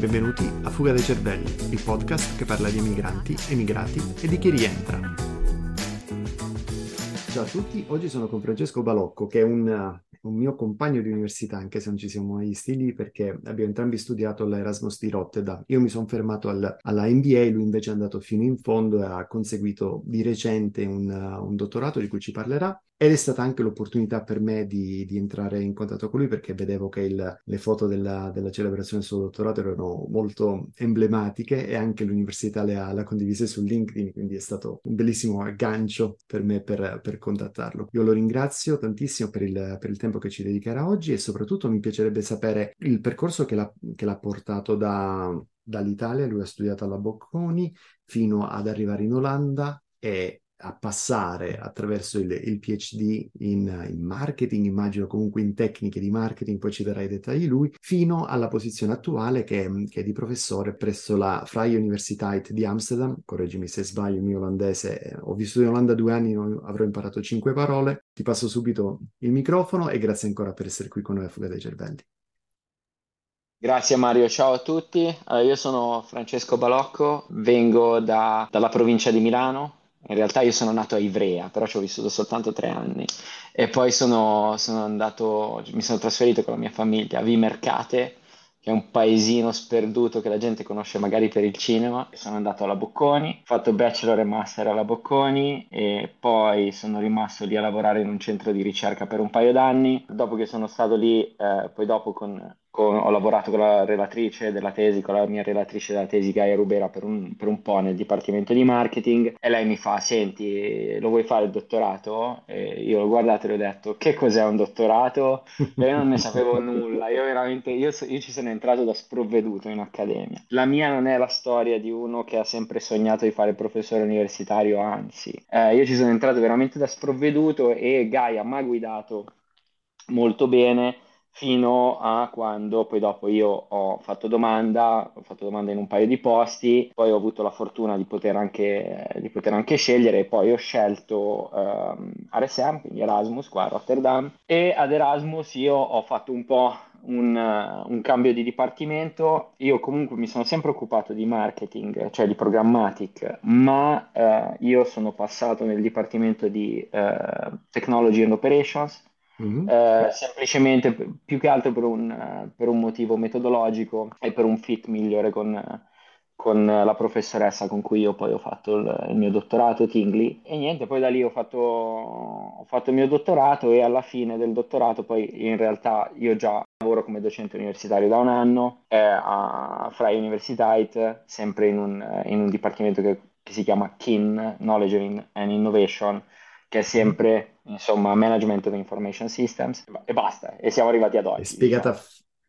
Benvenuti a Fuga dai Cervelli, il podcast che parla di emigranti, emigrati e di chi rientra. Ciao a tutti, oggi sono con Francesco Balocco, che è un un mio compagno di università, anche se non ci siamo mai visti lì, perché abbiamo entrambi studiato all'Erasmus di Rotterdam. Io mi sono fermato al, alla MBA, lui invece è andato fino in fondo e ha conseguito di recente un, un dottorato di cui ci parlerà. Ed è stata anche l'opportunità per me di, di, entrare in contatto con lui perché vedevo che il, le foto della, della, celebrazione del suo dottorato erano molto emblematiche e anche l'università le ha, le condivise su LinkedIn, quindi è stato un bellissimo aggancio per me per, per contattarlo. Io lo ringrazio tantissimo per il, per il, tempo che ci dedicherà oggi e soprattutto mi piacerebbe sapere il percorso che l'ha, che l'ha portato da, dall'Italia, lui ha studiato alla Bocconi, fino ad arrivare in Olanda e a passare attraverso il, il PhD in, in, marketing, immagino comunque in tecniche di marketing, poi ci darà i dettagli lui, fino alla posizione attuale che, che è di professore presso la Freie Universiteit di Amsterdam, correggimi se sbaglio il mio olandese, ho vissuto in Olanda due anni, avrò imparato cinque parole, ti passo subito il microfono e grazie ancora per essere qui con noi a Fuga dei Cervelli. Grazie Mario, ciao a tutti. Allora, io sono Francesco Balocco, vengo da, dalla provincia di Milano, in realtà io sono nato a Ivrea, però ci ho vissuto soltanto tre anni e poi sono, sono andato, mi sono trasferito con la mia famiglia a Vimercate, che è un paesino sperduto che la gente conosce magari per il cinema. Sono andato alla Bocconi, ho fatto bachelor e master alla Bocconi e poi sono rimasto lì a lavorare in un centro di ricerca per un paio d'anni. Dopo che sono stato lì, eh, poi dopo con con, ho lavorato con la relatrice della tesi, con la mia relatrice della tesi Gaia Rubera per un, per un, po' nel dipartimento di marketing e lei mi fa, senti, lo vuoi fare il dottorato? E io l'ho guardato e le ho detto, che cos'è un dottorato? E io non ne sapevo nulla, io veramente, io, io ci sono entrato da sprovveduto in accademia. La mia non è la storia di uno che ha sempre sognato di fare professore universitario, anzi, eh, io ci sono entrato veramente da sprovveduto e Gaia mi ha guidato molto bene fino a quando poi dopo io ho fatto domanda, ho fatto domanda in un paio di posti, poi ho avuto la fortuna di poter anche, di poter anche scegliere poi ho scelto um, RSM, quindi Erasmus qua a Rotterdam e ad Erasmus io ho fatto un po' un, un, cambio di dipartimento. Io comunque mi sono sempre occupato di marketing, cioè di programmatic, ma uh, io sono passato nel dipartimento di uh, Technology and Operations Mm-hmm. Eh, semplicemente più che altro per un, per un, motivo metodologico e per un fit migliore con, con, la professoressa con cui io poi ho fatto il, il, mio dottorato, Tingley. E niente, poi da lì ho fatto, ho fatto il mio dottorato e alla fine del dottorato poi in realtà io già lavoro come docente universitario da un anno eh, a Freie Universiteit, sempre in un, in un dipartimento che, che si chiama KIN, Knowledge and Innovation, che è sempre insomma Management of Information Systems e basta, e siamo arrivati ad oggi. È spiegata diciamo.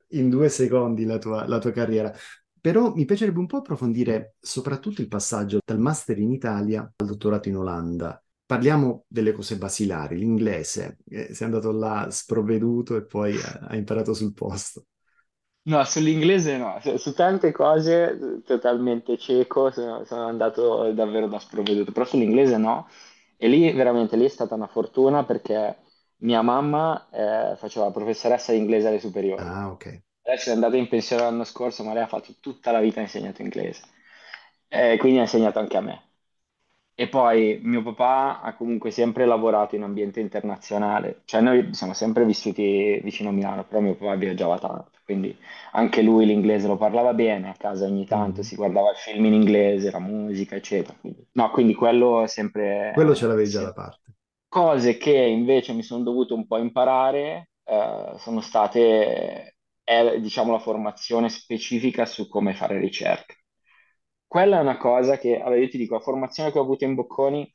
in due secondi la tua, la tua carriera. Però mi piacerebbe un po' approfondire soprattutto il passaggio dal master in Italia al dottorato in Olanda. Parliamo delle cose basilari, l'inglese. Eh, sei andato là sprovveduto e poi hai imparato sul posto. No, sull'inglese no, su, su tante cose totalmente cieco, sono, sono andato davvero da sprovveduto, però sull'inglese no. E lì veramente lì è stata una fortuna perché mia mamma eh, faceva la professoressa di inglese alle superiori. Ah, ok. Lei si è andata in pensione l'anno scorso, ma lei ha fatto tutta la vita insegnato inglese. E quindi ha insegnato anche a me. E poi mio papà ha comunque sempre lavorato in ambiente internazionale, cioè noi siamo sempre vissuti vicino a Milano, però mio papà viaggiava tanto, quindi anche lui l'inglese lo parlava bene, a casa ogni tanto mm. si guardava il film in inglese, la musica, eccetera. Quindi, no, quindi quello sempre... Quello ce l'avevi già da parte. Cose che invece mi sono dovuto un po' imparare eh, sono state, è, diciamo, la formazione specifica su come fare ricerca quella è una cosa che, allora io ti dico, la formazione che ho avuto in Bocconi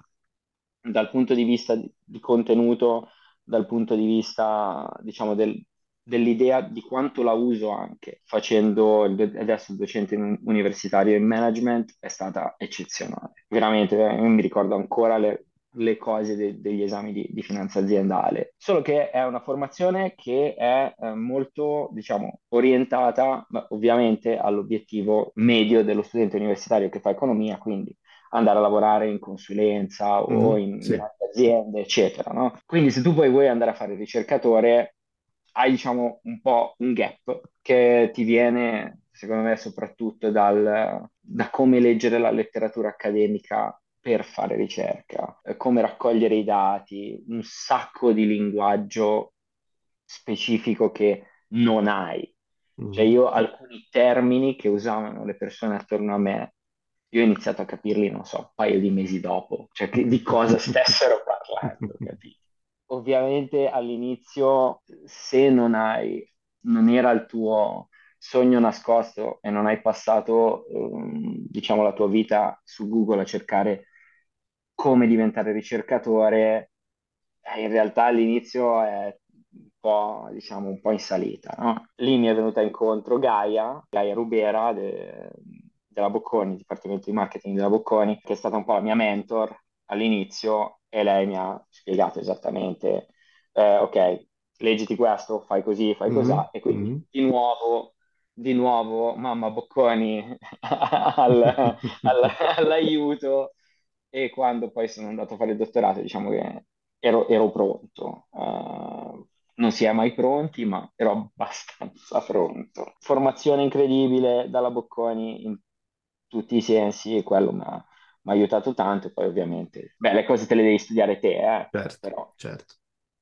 dal punto di vista di, contenuto, dal punto di vista, diciamo, del, dell'idea di quanto la uso anche facendo il, adesso il docente universitario in management è stata eccezionale. Veramente, eh, io mi ricordo ancora le, le cose de- degli esami di, di, finanza aziendale, solo che è una formazione che è eh, molto, diciamo, orientata ovviamente all'obiettivo medio dello studente universitario che fa economia, quindi andare a lavorare in consulenza o mm, in sì. aziende, eccetera, no? Quindi se tu poi vuoi andare a fare il ricercatore, hai diciamo un po' un gap che ti viene secondo me, soprattutto dal, da come leggere la letteratura accademica per fare ricerca, eh, come raccogliere i dati, un sacco di linguaggio specifico che non hai. Cioè Mm. io alcuni termini che usavano le persone attorno a me, io ho iniziato a capirli, non so, un paio di mesi dopo, cioè che- di cosa stessero parlando, capito? Ovviamente all'inizio, se non hai, non era il tuo sogno nascosto e non hai passato, ehm, diciamo, la tua vita su Google a cercare come diventare ricercatore, eh, in realtà all'inizio è un po', diciamo, un po' in salita, no? Lì mi è venuta incontro Gaia, Gaia Rubera de- della Bocconi, Dipartimento di Marketing della Bocconi, che è stata un po' la mia mentor all'inizio e lei mi ha spiegato esattamente, eh, ok, leggiti questo, fai così, fai Mhm, così, e quindi mhm. di nuovo, di nuovo, mamma Bocconi al- al- all'aiuto e quando poi sono andato a fare il dottorato, diciamo che ero, ero pronto. Eh, non si è mai pronti, ma ero abbastanza pronto. Formazione incredibile dalla Bocconi in tutti i sensi e quello mi ha, mi ha aiutato tanto. Poi ovviamente, beh, le cose te le devi studiare te, eh, Certo, però certo.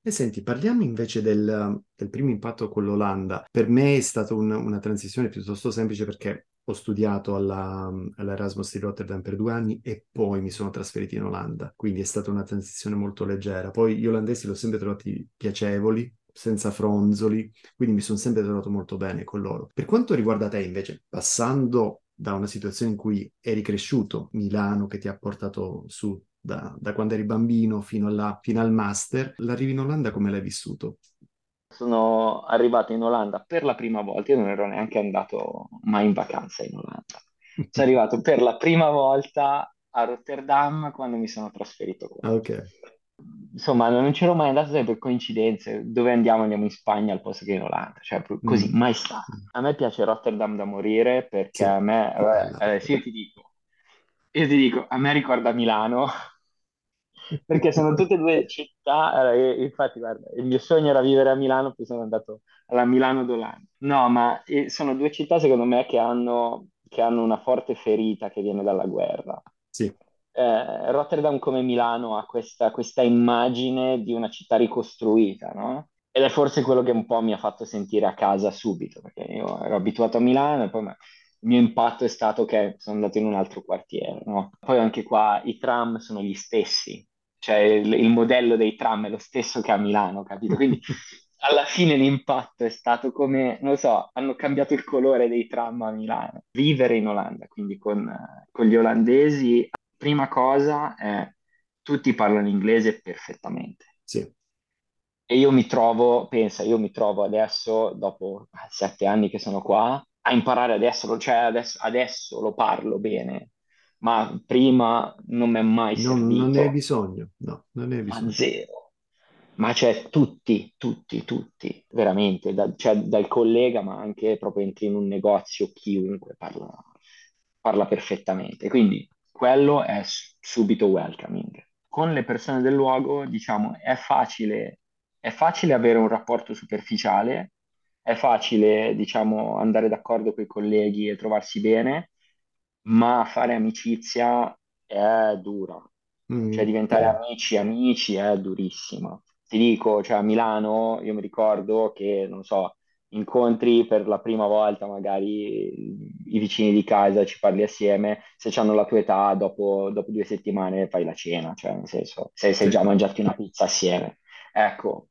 E senti, parliamo invece del, del primo impatto con l'Olanda. Per me è stata un- una transizione piuttosto semplice perché ho studiato alla, all'Erasmus di Rotterdam per due anni e poi mi sono trasferito in Olanda, quindi è stata una transizione molto leggera. Poi gli olandesi li ho sempre trovati piacevoli, senza fronzoli, quindi mi sono sempre trovato molto bene con loro. Per quanto riguarda te invece, passando da una situazione in cui eri cresciuto, Milano che ti ha portato su da, da quando eri bambino fino, alla- fino al master, l'arrivo in Olanda come l'hai vissuto? Sono arrivato in Olanda per la prima volta. Io non ero neanche andato mai in vacanza in Olanda. Sono arrivato per la prima volta a Rotterdam quando mi sono trasferito qua. Ok. Insomma, non c'ero mai andato per coincidenze. Dove andiamo? Andiamo in Spagna al posto che in Olanda. Cioè, pro- così, Mm. mai stato. A me piace Rotterdam da morire perché Sì, a me, bella eh, eh, sì, io ti dico, io ti dico, a me ricorda Milano perché sono tutte e due città. infatti, guarda, il mio sogno era vivere a Milano, poi sono andato alla Milano d'Olanda. No, ma eh, sono due città, secondo me, che hanno, che hanno una forte ferita che viene dalla guerra. Sì, Eh, Rotterdam come Milano ha questa, questa immagine di una città ricostruita, no? Ed è forse quello che un po' mi ha fatto sentire a casa subito, perché io ero abituato a Milano e poi ma- il mio impatto è stato che sono andato in un altro quartiere, no? Poi anche qua i tram sono gli stessi, cioè il, il modello dei tram è lo stesso che a Milano, capito? Quindi alla fine l'impatto è stato come, non lo so, hanno cambiato il colore dei tram a Milano. Vivere in Olanda, quindi con, con gli olandesi, prima cosa è tutti parlano inglese perfettamente. sì. E io mi trovo, pensa, io mi trovo adesso, dopo sette anni che sono qua, a imparare adesso, cioè adesso, adesso lo parlo bene, ma prima non mi è mai Non, non ne hai servito, bisogno, no, non ne hai ma bisogno. zero. Ma c'è tutti, tutti, tutti, veramente, da- cioè, dal collega, ma anche proprio entri in un negozio, chiunque parla, parla perfettamente. Quindi quello è subito welcoming. Con le persone del luogo, diciamo, è facile, è facile avere un rapporto superficiale, è facile, diciamo, andare d'accordo con i colleghi e trovarsi bene, ma fare amicizia è dura. Cioè Mm, diventare sì, amici, amici è durissima. Ti dico, cioè a Milano io mi ricordo che, non so, incontri per la prima volta magari i vicini di casa, ci parli assieme, se hanno la tua età, dopo, dopo due settimane fai la cena, cioè nel senso, se sei sì, già mangiati una pizza assieme. Ecco,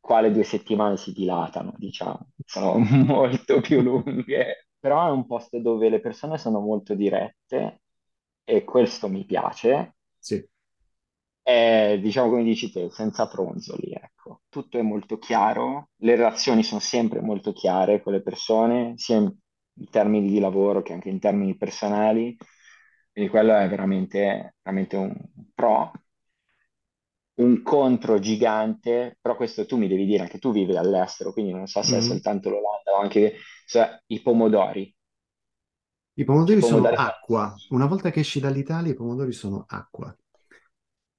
quale due settimane si dilatano, diciamo, sono molto più lunghe. Però è un posto dove le persone sono molto dirette e questo mi piace sì. è, diciamo come dici te, senza fronzoli, ecco. Tutto è molto chiaro, le relazioni sono sempre molto chiare con le persone, sia in, in termini di lavoro che anche in termini personali, quindi quello è veramente, veramente un pro. Un contro gigante, però questo tu mi devi dire, anche tu vivi all'estero, quindi non so se è Mm. soltanto l'Olanda o anche cioè, i pomodori. I Cioè, i pomodori sono pomodori acqua. Una volta che esci dall'Italia, i pomodori sono acqua.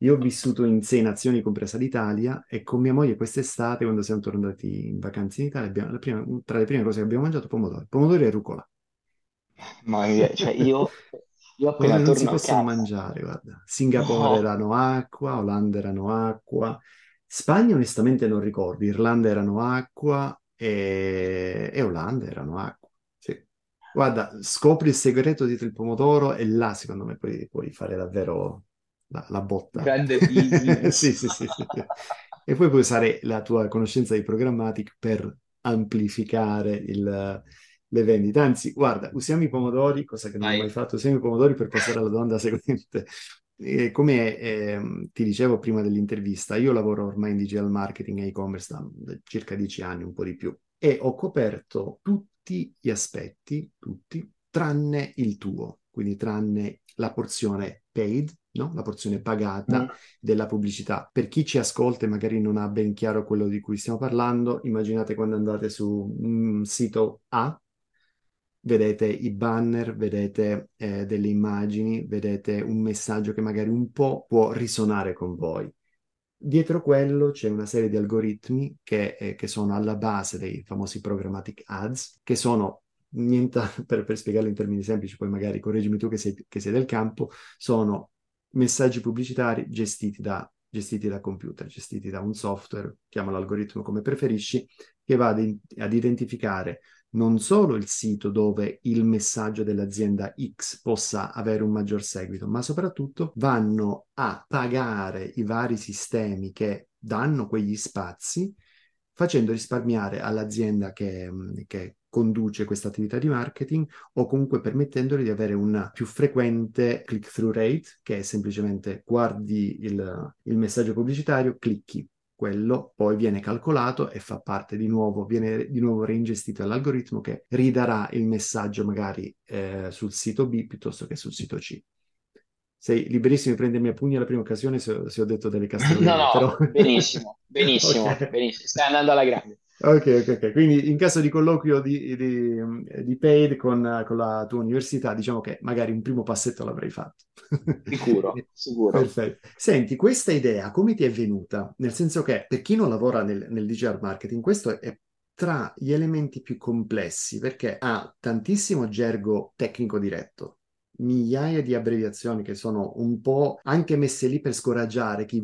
Io ho vissuto in sei nazioni, compresa l'Italia, e con mia moglie quest'estate, quando siamo tornati in vacanza in Italia, abbiamo- la prima- tra le prime cose che abbiamo mangiato, pomodori. Pomodori e rucola. Ma cioè, io, io appena non si possono casa, mangiare, guarda. Singapore no, erano acqua, Olanda erano acqua, Spagna onestamente non ricordo, Irlanda erano acqua e, e Olanda erano acqua. Sì. Guarda, scopri il segreto dietro il pomodoro e là secondo me puoi, puoi fare davvero la, la botta. grande Sì, sì, sì, sì. E poi puoi usare la tua conoscenza di programmatic per amplificare il- le vendite. Anzi, guarda, usiamo i pomodori, cosa che non ho mai Vai. fatto, usiamo i pomodori per passare alla domanda seguente. E come ehm, ti dicevo prima dell'intervista, io lavoro ormai in digital marketing e e-commerce da, da circa dieci anni, un po' di più, e ho coperto tutti gli aspetti, tutti, tranne il tuo, quindi tranne la porzione paid, no? La porzione pagata Mm. della pubblicità. Per chi ci ascolta e magari non ha ben chiaro quello di cui stiamo parlando, immaginate quando andate su un sito A, vedete i banner, vedete eh, delle immagini, vedete un messaggio che magari un po' può risonare con voi. Dietro quello c'è una serie di algoritmi che, eh, che sono alla base dei famosi programmatic ads, che sono niente per, per spiegarlo in termini semplici, poi magari correggimi tu che sei, che sei del campo, sono messaggi pubblicitari gestiti da, gestiti da computer, gestiti da un software, chiama l'algoritmo come preferisci, che va ad, ad identificare non solo il sito dove il messaggio dell'azienda X possa avere un maggior seguito, ma soprattutto vanno a pagare i vari sistemi che danno quegli spazi, facendo risparmiare all'azienda che, che conduce questa attività di marketing o comunque permettendole di avere una più frequente click-through rate, che è semplicemente guardi il, il messaggio pubblicitario, clicchi quello poi viene calcolato e fa parte di nuovo, viene di nuovo reingestito all'algoritmo che ridarà il messaggio magari eh, sul sito B piuttosto che sul sito C. Sei liberissimo di prendermi a pugni alla prima occasione se, se ho detto delle No, castronerie, però... no, benissimo, benissimo, Ok. benissimo. Stai andando alla grande. Ok, ok, ok. Quindi in caso di colloquio di, di, di paid con, con la tua università, diciamo che magari un primo passetto l'avrei fatto. Sicuro, sicuro. Perfetto. Senti, questa idea come ti è venuta? Nel senso che per chi non lavora nel, nel digital marketing, questo è tra gli elementi più complessi perché ha tantissimo gergo tecnico diretto, migliaia di abbreviazioni che sono un po' anche messe lì per scoraggiare chi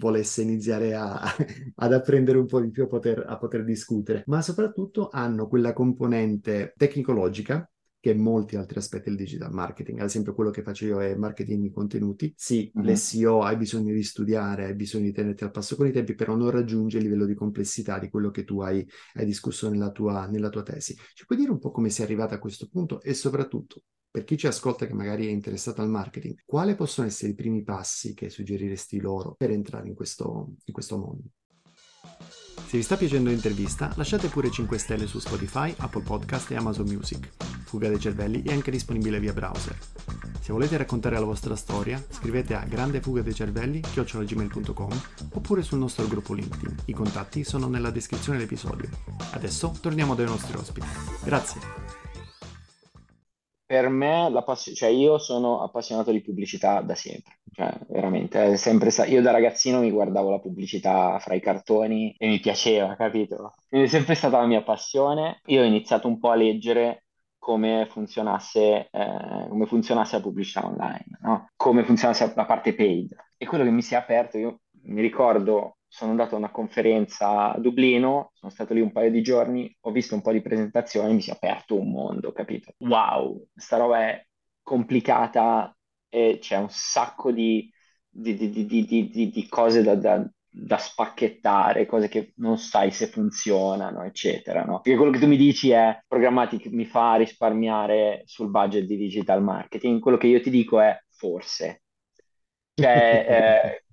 volesse iniziare a, ad apprendere un po' di più a poter, a poter discutere, ma soprattutto hanno quella componente tecnologica che molti altri aspetti del digital marketing, ad esempio quello che faccio io è marketing di contenuti. Sì, Mhm. l'SEO hai bisogno di studiare, hai bisogno di tenerti al passo con i tempi, però non raggiunge il livello di complessità di quello che tu hai, hai discusso nella tua, nella tua tesi. Ci puoi dire un po' come sei arrivata a questo punto e soprattutto per chi ci ascolta che magari è interessato al marketing, quali possono essere i primi passi che suggeriresti loro per entrare in questo, in questo mondo? Se vi sta piacendo l'intervista, lasciate pure 5 stelle su Spotify, Apple Podcast e Amazon Music. Fuga dei cervelli è anche disponibile via browser. Se volete raccontare la vostra storia, scrivete a grandefugadacervelli.com oppure sul nostro gruppo LinkedIn. I contatti sono nella descrizione dell'episodio. Adesso torniamo dai nostri ospiti. Grazie. Per me, la pass- cioè io sono appassionato di pubblicità da sempre, cioè veramente, sempre io da ragazzino mi guardavo la pubblicità fra i cartoni e mi piaceva, capito? Quindi è sempre stata la mia passione. Io ho iniziato un po' a leggere come funzionasse, eh, come funzionasse la pubblicità online, no? Come funzionasse la parte paid. E quello che mi si è aperto, io mi ricordo, sono andato a una conferenza a Dublino, sono stato lì un paio di giorni, ho visto un po' di presentazioni, mi si è aperto un mondo, capito? Wow, sta roba è complicata e c'è un sacco di, di- di- di- di- di- di- di cose da, da- da spacchettare, cose che non sai se funzionano, eccetera, no? Perché quello che tu mi dici è programmatic mi fa risparmiare sul budget di digital marketing, quello che io ti dico è forse. Cioè, eh,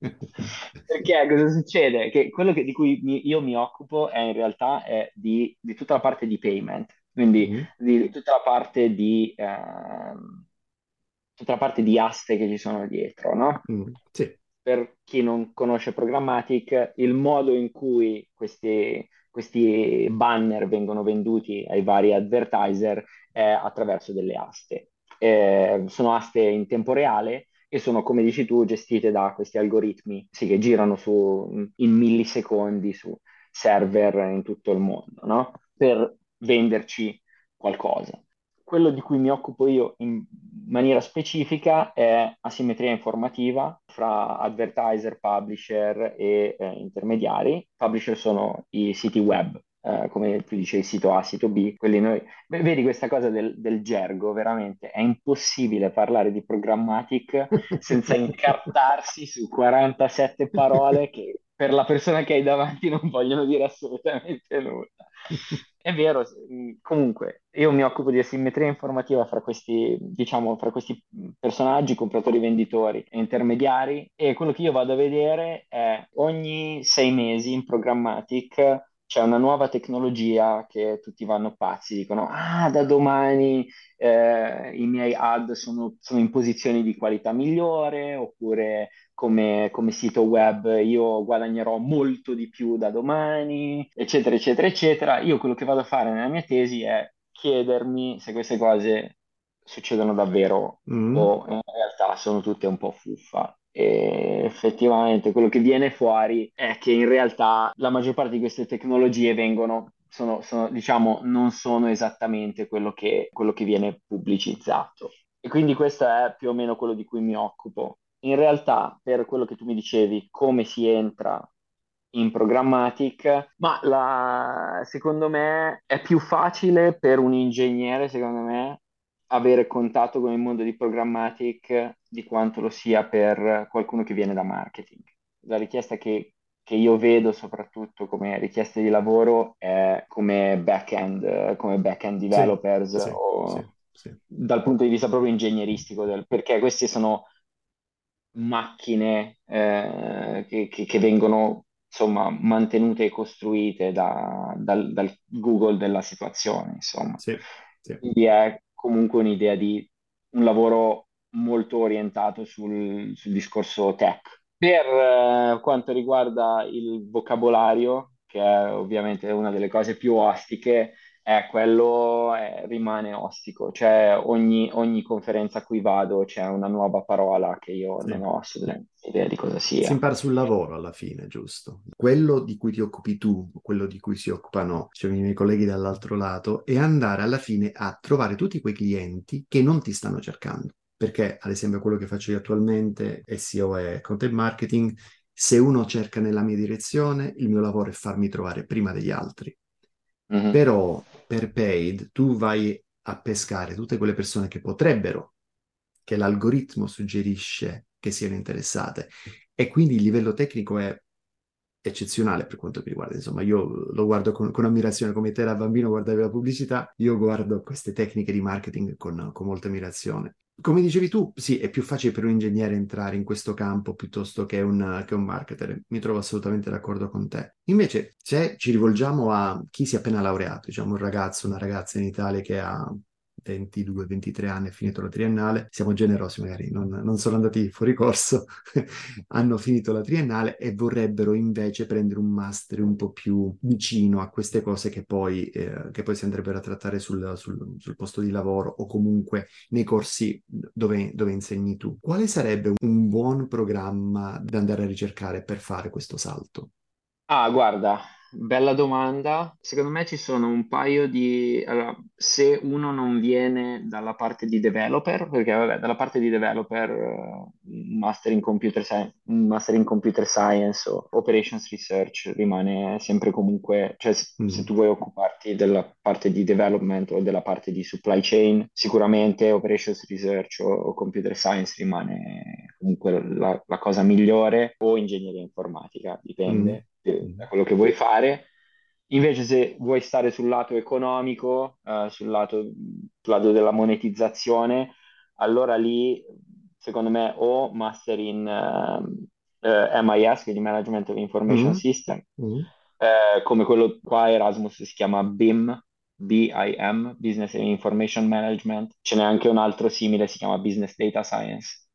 perché cosa succede? Che quello che- di cui mi- io mi occupo è in realtà è di, di tutta la parte di payment, quindi Mm, di tutta la parte di, ehm, tutta la parte di aste che ci sono dietro, no? mm, sì. Per chi non conosce Programmatic, il modo in cui questi, questi banner vengono venduti ai vari advertiser è attraverso delle aste. Eh, sono aste in tempo reale e sono, come dici tu, gestite da questi algoritmi, sì, che girano su, in millisecondi su server in tutto il mondo, no? Per venderci qualcosa. quello di cui mi occupo io in maniera specifica è asimmetria informativa fra advertiser, publisher e eh, intermediari. Publisher sono i siti web, eh, come tu dicevi, sito A, sito B, quelli noi... Vedi questa cosa del, del gergo, veramente è impossibile parlare di programmatic senza incartarsi su 47 parole che per la persona che hai davanti non vogliono dire assolutamente nulla. È vero, comunque, io mi occupo di asimmetria informativa fra questi, diciamo, fra questi personaggi, compratori, venditori e intermediari, e quello che io vado a vedere è ogni sei mesi in Programmatic c'è una nuova tecnologia che tutti vanno pazzi, dicono, ah, da domani eh, i miei ad sono, sono, in posizioni di qualità migliore, oppure come, come, sito web io guadagnerò molto di più da domani, eccetera, eccetera, eccetera. Io quello che vado a fare nella mia tesi è chiedermi se queste cose succedono davvero mm. o in realtà sono tutte un po' fuffa e effettivamente quello che viene fuori è che in realtà la maggior parte di queste tecnologie vengono sono, sono, diciamo, non sono esattamente quello che, quello che viene pubblicizzato. E quindi questo è più o meno quello di cui mi occupo. In realtà, per quello che tu mi dicevi, come si entra in programmatic, ma la, secondo me è più facile per un ingegnere, secondo me, avere contatto con il mondo di programmatic di quanto lo sia per qualcuno che viene da marketing. La richiesta che, che io vedo soprattutto come richiesta di lavoro è come back-end, come back-end developers sì, o sì, sì, dal punto di vista proprio ingegneristico, del, perché queste sono macchine eh, che, che, che, vengono insomma mantenute e costruite da, dal, dal Google della situazione, insomma. Quindi è comunque un'idea di un lavoro molto orientato sul, sul discorso tech. Per eh, quanto riguarda il vocabolario, che è ovviamente una delle cose più ostiche, eh, quello è, rimane ostico, cioè ogni, ogni, conferenza a cui vado c'è una nuova parola che io sì. non ho assolutamente idea di cosa sia. Si impara sul lavoro alla fine, giusto? Quello di cui ti occupi tu, quello di cui si occupano cioè, i miei colleghi dall'altro lato, è andare alla fine a trovare tutti quei clienti che non ti stanno cercando. Perché, ad esempio, quello che faccio io attualmente, SEO e content marketing, se uno cerca nella mia direzione, il mio lavoro è farmi trovare prima degli altri. Mm-hmm. Però per paid tu vai a pescare tutte quelle persone che potrebbero, che l'algoritmo suggerisce che siano interessate. E quindi il livello tecnico è eccezionale per quanto mi riguarda. Insomma, io lo guardo con, con ammirazione, come te da bambino guardavi la pubblicità, io guardo queste tecniche di marketing con, con molta ammirazione come dicevi tu, sì, è più facile per un ingegnere entrare in questo campo piuttosto che un, che un marketer. Mi trovo assolutamente d'accordo con te. Invece, se ci rivolgiamo a chi si è appena laureato, diciamo un ragazzo, una ragazza in Italia che ha 22-23 anni, è finito la triennale, siamo generosi magari, non, non sono andati fuori corso, hanno finito la triennale e vorrebbero invece prendere un master un po' più vicino a queste cose che poi, eh, che poi si andrebbero a trattare sul, sul, sul, posto di lavoro o comunque nei corsi dove, dove insegni tu. Quale sarebbe un buon programma da andare a ricercare per fare questo salto? Ah, guarda, Bella domanda. Secondo me ci sono un paio di... Allora, se uno non viene dalla parte di developer, perché vabbè, dalla parte di developer, uh, master in computer science, master in computer science o operations research rimane sempre comunque, cioè se, mm. se tu vuoi occuparti della parte di development o della parte di supply chain, sicuramente operations research o, o computer science rimane comunque la, la, cosa migliore o ingegneria informatica, dipende. Mm da quello che vuoi fare. Invece se vuoi stare sul lato economico, uh, sul, lato, sul lato della monetizzazione, allora lì secondo me o master in uh, uh, MIS, quindi Management of Information mm-hmm. System, mm-hmm. come quello qua Erasmus si chiama BIM, BIM, Business Information Management, ce n'è anche un altro simile, si chiama Business Data Science.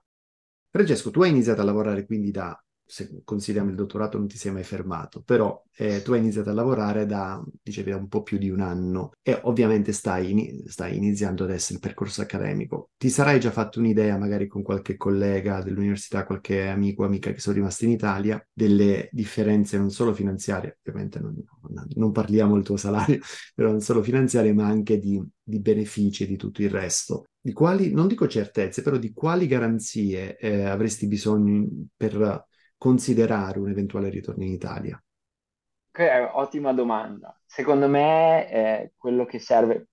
Francesco, tu hai iniziato a lavorare quindi da se consideriamo il dottorato non ti sei mai fermato, però eh, tu hai iniziato a lavorare da, dicevi, da un po' più di un anno e ovviamente stai, in, stai, iniziando adesso il percorso accademico. Ti sarai già fatto un'idea, magari con qualche collega dell'università, qualche amico o amica che sono rimasti in Italia, delle differenze non solo finanziarie, ovviamente non, non parliamo del tuo salario, però non solo finanziarie, ma anche di, di benefici e di tutto il resto. Di quali, non dico certezze, però di quali garanzie eh, avresti bisogno per considerare un eventuale ritorno in Italia? Ottima domanda. Secondo me eh, quello che serve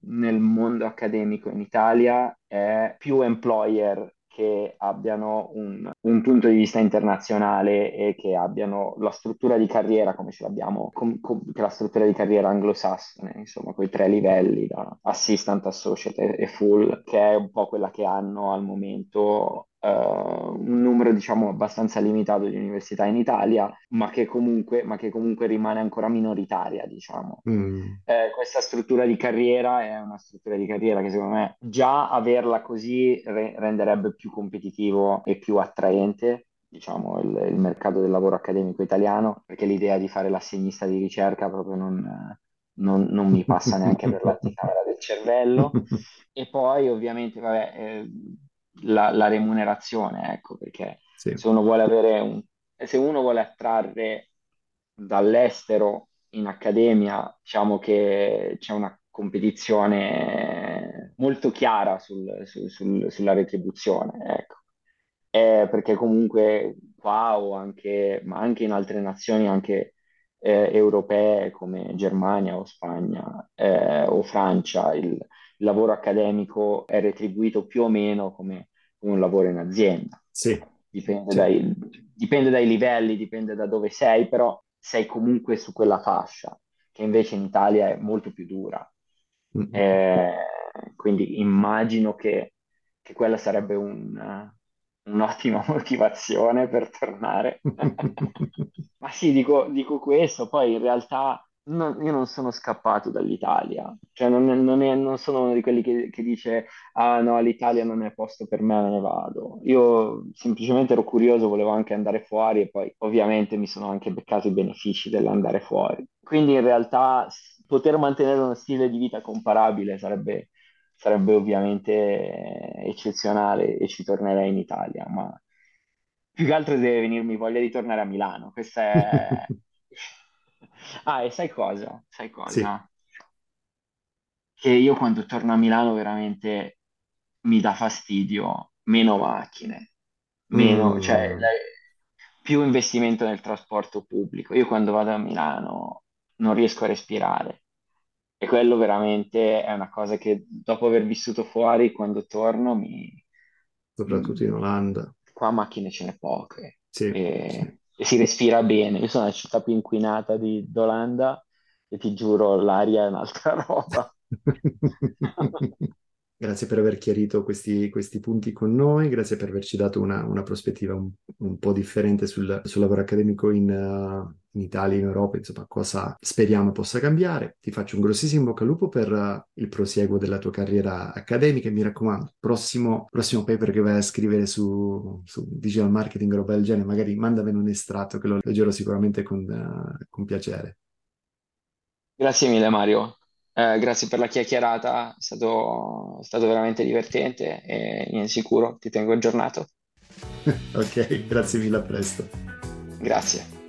nel mondo accademico in Italia è più employer che abbiano un, un, punto di vista internazionale e che abbiano la struttura di carriera come ce l'abbiamo, com, com, la struttura di carriera anglosassone, insomma, quei tre livelli da assistant, associate e full, che è un po' quella che hanno al momento un numero diciamo abbastanza limitato di università in Italia, ma che comunque, ma che comunque rimane ancora minoritaria, diciamo. Mm. Eh, questa struttura di carriera è una struttura di carriera che secondo me già averla così re- renderebbe più competitivo e più attraente diciamo, il, il, mercato del lavoro accademico italiano, perché l'idea di fare l'assegnista di ricerca proprio non, non, non mi passa neanche per l'anticamera del cervello. E poi ovviamente, vabbè, eh, la, la remunerazione, ecco, perché sì. se uno vuole avere un, se uno vuole attrarre dall'estero in accademia, diciamo che c'è una competizione molto chiara sul, sul, sul, sulla retribuzione, ecco. Eh, perché comunque qua o anche, ma anche in altre nazioni, anche eh, europee come Germania o Spagna eh, o Francia, il, il lavoro accademico è retribuito più o meno come, come un lavoro in azienda. Sì. Dipende, sì. Dai, dipende dai livelli, dipende da dove sei, però sei comunque su quella fascia, che invece in Italia è molto più dura. Mm-hmm. Eh, quindi immagino che, che quella sarebbe un, un'ottima motivazione per tornare. Ma sì, dico, dico questo, poi in realtà No, io non sono scappato dall'Italia, cioè non, non è- non sono uno di quelli che, che dice ah no, l'Italia non è posto per me, me ne vado. Io semplicemente ero curioso, volevo anche andare fuori e poi ovviamente mi sono anche beccato i benefici dell'andare fuori. Quindi in realtà poter mantenere uno stile di vita comparabile sarebbe, sarebbe ovviamente eccezionale e ci tornerei in Italia, ma più che altro deve venirmi voglia di tornare a Milano. Questa è... Ah, e sai cosa? Sai cosa? Che io quando torno a Milano veramente mi dà fastidio meno macchine, meno, cioè Mm, la- più investimento nel trasporto pubblico. Io quando vado a Milano non riesco a respirare e quello veramente è una cosa che dopo aver vissuto fuori, quando torno mi... soprattutto in Olanda. Qua macchine ce n'è poche Sì, sì. e, e si respira bene. Io sono nella città più inquinata di d'Olanda e ti giuro, l'aria è un'altra roba. Grazie per aver chiarito questi, questi punti con noi, grazie per averci dato una, una prospettiva un, un po' differente sul, sul lavoro accademico in, uh, in Italia, in Europa, insomma, cosa speriamo possa cambiare. Ti faccio un grossissimo bocca al lupo per uh, il prosieguo della tua carriera accademica e mi raccomando, prossimo, prossimo paper che vai a scrivere su, su digital marketing o roba del genere, magari mandamene un estratto che lo leggerò sicuramente con, uh, con piacere. Grazie mille, Mario. Eh, grazie per la chiacchierata, è stato, è stato veramente divertente e in sicuro ti tengo aggiornato. ok, grazie mille, a presto. Grazie.